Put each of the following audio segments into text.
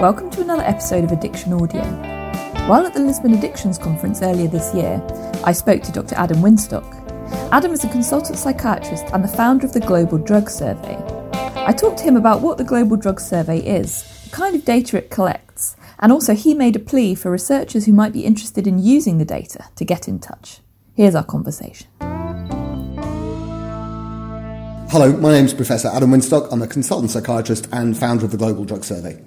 Welcome to another episode of Addiction Audio. While at the Lisbon Addictions Conference earlier this year, I spoke to Dr. Adam Winstock. Adam is a consultant psychiatrist and the founder of the Global Drug Survey. I talked to him about what the Global Drug Survey is, the kind of data it collects, and also he made a plea for researchers who might be interested in using the data to get in touch. Here's our conversation. Hello, my name is Professor Adam Winstock. I'm a consultant psychiatrist and founder of the Global Drug Survey.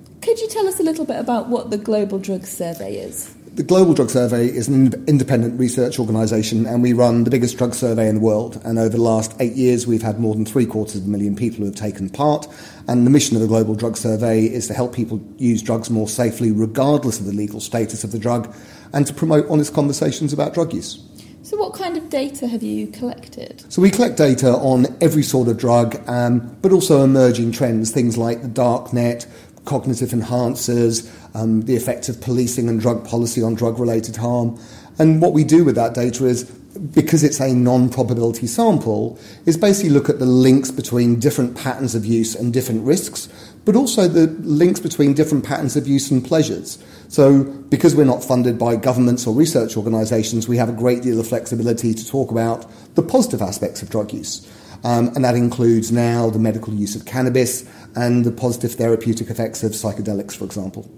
Tell us a little bit about what the Global Drug Survey is? The Global Drug Survey is an independent research organisation, and we run the biggest drug survey in the world. And over the last eight years, we've had more than three quarters of a million people who have taken part. And the mission of the Global Drug Survey is to help people use drugs more safely, regardless of the legal status of the drug, and to promote honest conversations about drug use. So, what kind of data have you collected? So, we collect data on every sort of drug, um, but also emerging trends, things like the dark net, cognitive enhancers, um, the effect of policing and drug policy on drug related harm. And what we do with that data is because it's a non probability sample, is basically look at the links between different patterns of use and different risks, but also the links between different patterns of use and pleasures. So, because we're not funded by governments or research organisations, we have a great deal of flexibility to talk about the positive aspects of drug use. Um, and that includes now the medical use of cannabis and the positive therapeutic effects of psychedelics, for example.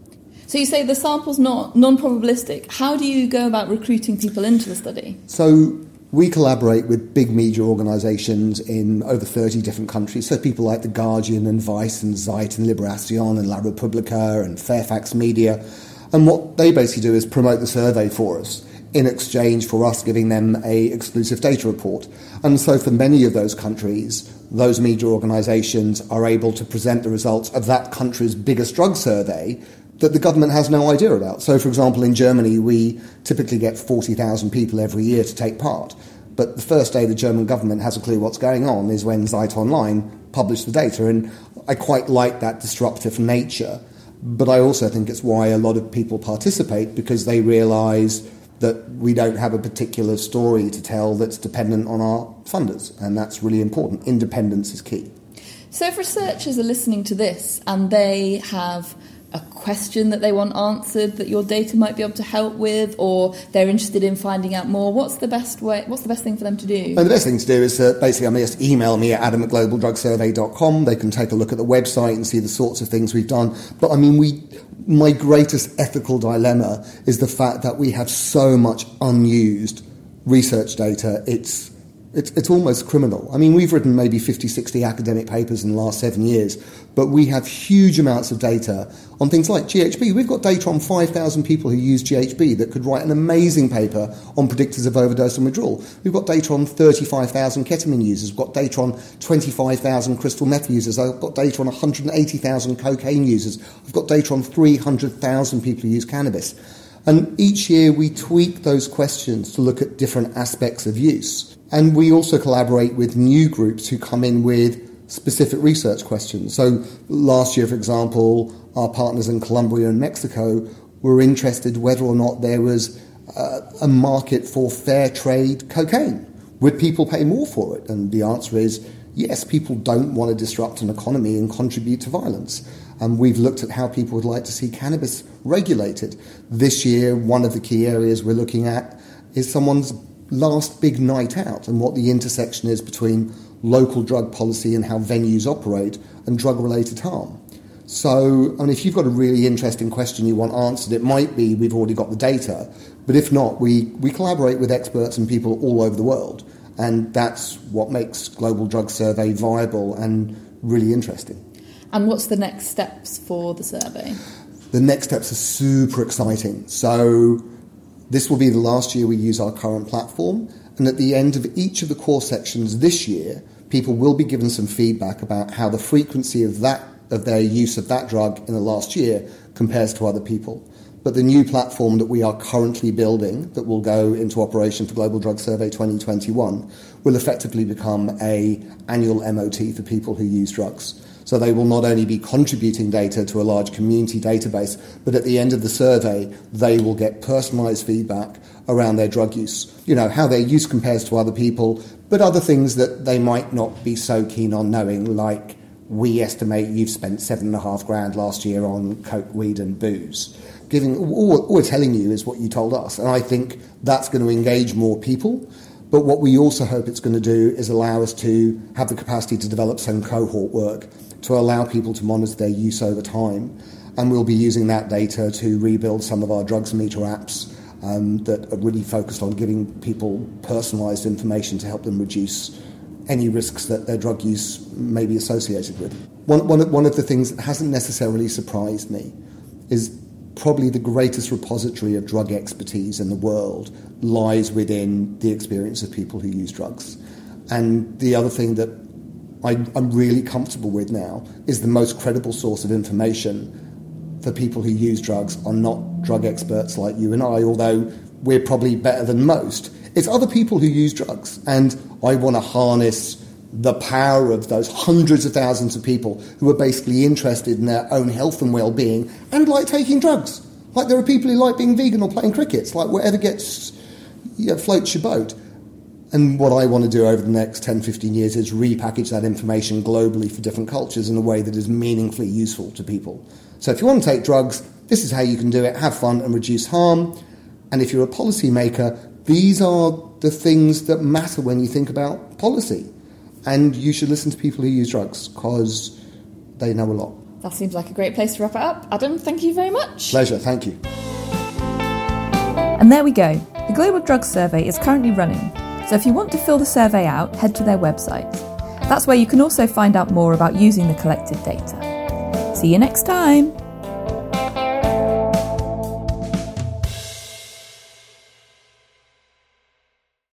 So you say the sample's not non-probabilistic. How do you go about recruiting people into the study? So we collaborate with big media organisations in over 30 different countries. So people like The Guardian and Vice and Zeit and Libération and La Repubblica and Fairfax Media. And what they basically do is promote the survey for us in exchange for us giving them a exclusive data report. And so for many of those countries, those media organisations are able to present the results of that country's biggest drug survey that the government has no idea about. So, for example, in Germany, we typically get 40,000 people every year to take part. But the first day the German government has a clue what's going on is when Zeit Online published the data. And I quite like that disruptive nature. But I also think it's why a lot of people participate because they realise that we don't have a particular story to tell that's dependent on our funders. And that's really important. Independence is key. So, if researchers are listening to this and they have a question that they want answered that your data might be able to help with, or they're interested in finding out more, what's the best way? What's the best thing for them to do? And the best thing to do is uh, basically, I mean, just email me at adam at globaldrugsurvey.com. They can take a look at the website and see the sorts of things we've done. But I mean, we. My greatest ethical dilemma is the fact that we have so much unused research data. It's it's, it's almost criminal. I mean, we've written maybe 50, 60 academic papers in the last seven years, but we have huge amounts of data on things like GHB. We've got data on 5,000 people who use GHB that could write an amazing paper on predictors of overdose and withdrawal. We've got data on 35,000 ketamine users. We've got data on 25,000 crystal meth users. I've got data on 180,000 cocaine users. I've got data on 300,000 people who use cannabis. And each year we tweak those questions to look at different aspects of use. And we also collaborate with new groups who come in with specific research questions. So last year, for example, our partners in Colombia and Mexico were interested whether or not there was uh, a market for fair trade cocaine. Would people pay more for it? And the answer is yes, people don't want to disrupt an economy and contribute to violence. And we've looked at how people would like to see cannabis regulated. This year, one of the key areas we're looking at is someone's last big night out and what the intersection is between local drug policy and how venues operate and drug related harm. So, I mean, if you've got a really interesting question you want answered, it might be we've already got the data. But if not, we, we collaborate with experts and people all over the world. And that's what makes Global Drug Survey viable and really interesting. And what's the next steps for the survey? The next steps are super exciting. So, this will be the last year we use our current platform, and at the end of each of the core sections this year, people will be given some feedback about how the frequency of that of their use of that drug in the last year compares to other people. But the new platform that we are currently building, that will go into operation for Global Drug Survey 2021, will effectively become a annual MOT for people who use drugs. So they will not only be contributing data to a large community database, but at the end of the survey, they will get personalized feedback around their drug use. You know, how their use compares to other people, but other things that they might not be so keen on knowing, like we estimate you've spent seven and a half grand last year on coke, weed, and booze. Giving all, all we're telling you is what you told us, and I think that's going to engage more people. But what we also hope it's going to do is allow us to have the capacity to develop some cohort work to allow people to monitor their use over time. And we'll be using that data to rebuild some of our drugs meter apps um, that are really focused on giving people personalised information to help them reduce any risks that their drug use may be associated with. One, one, one of the things that hasn't necessarily surprised me is probably the greatest repository of drug expertise in the world lies within the experience of people who use drugs. And the other thing that I, am really comfortable with now is the most credible source of information for people who use drugs are not drug experts like you and I, although we're probably better than most. It's other people who use drugs. And I want to harness the power of those hundreds of thousands of people who are basically interested in their own health and well being and like taking drugs. Like there are people who like being vegan or playing cricket. Like whatever gets you know, floats your boat. And what I want to do over the next 10, 15 years is repackage that information globally for different cultures in a way that is meaningfully useful to people. So if you want to take drugs, this is how you can do it, have fun and reduce harm. And if you're a policymaker, these are the things that matter when you think about policy. And you should listen to people who use drugs because they know a lot. That seems like a great place to wrap it up. Adam, thank you very much. Pleasure, thank you. And there we go. The Global Drug Survey is currently running, so if you want to fill the survey out, head to their website. That's where you can also find out more about using the collected data. See you next time!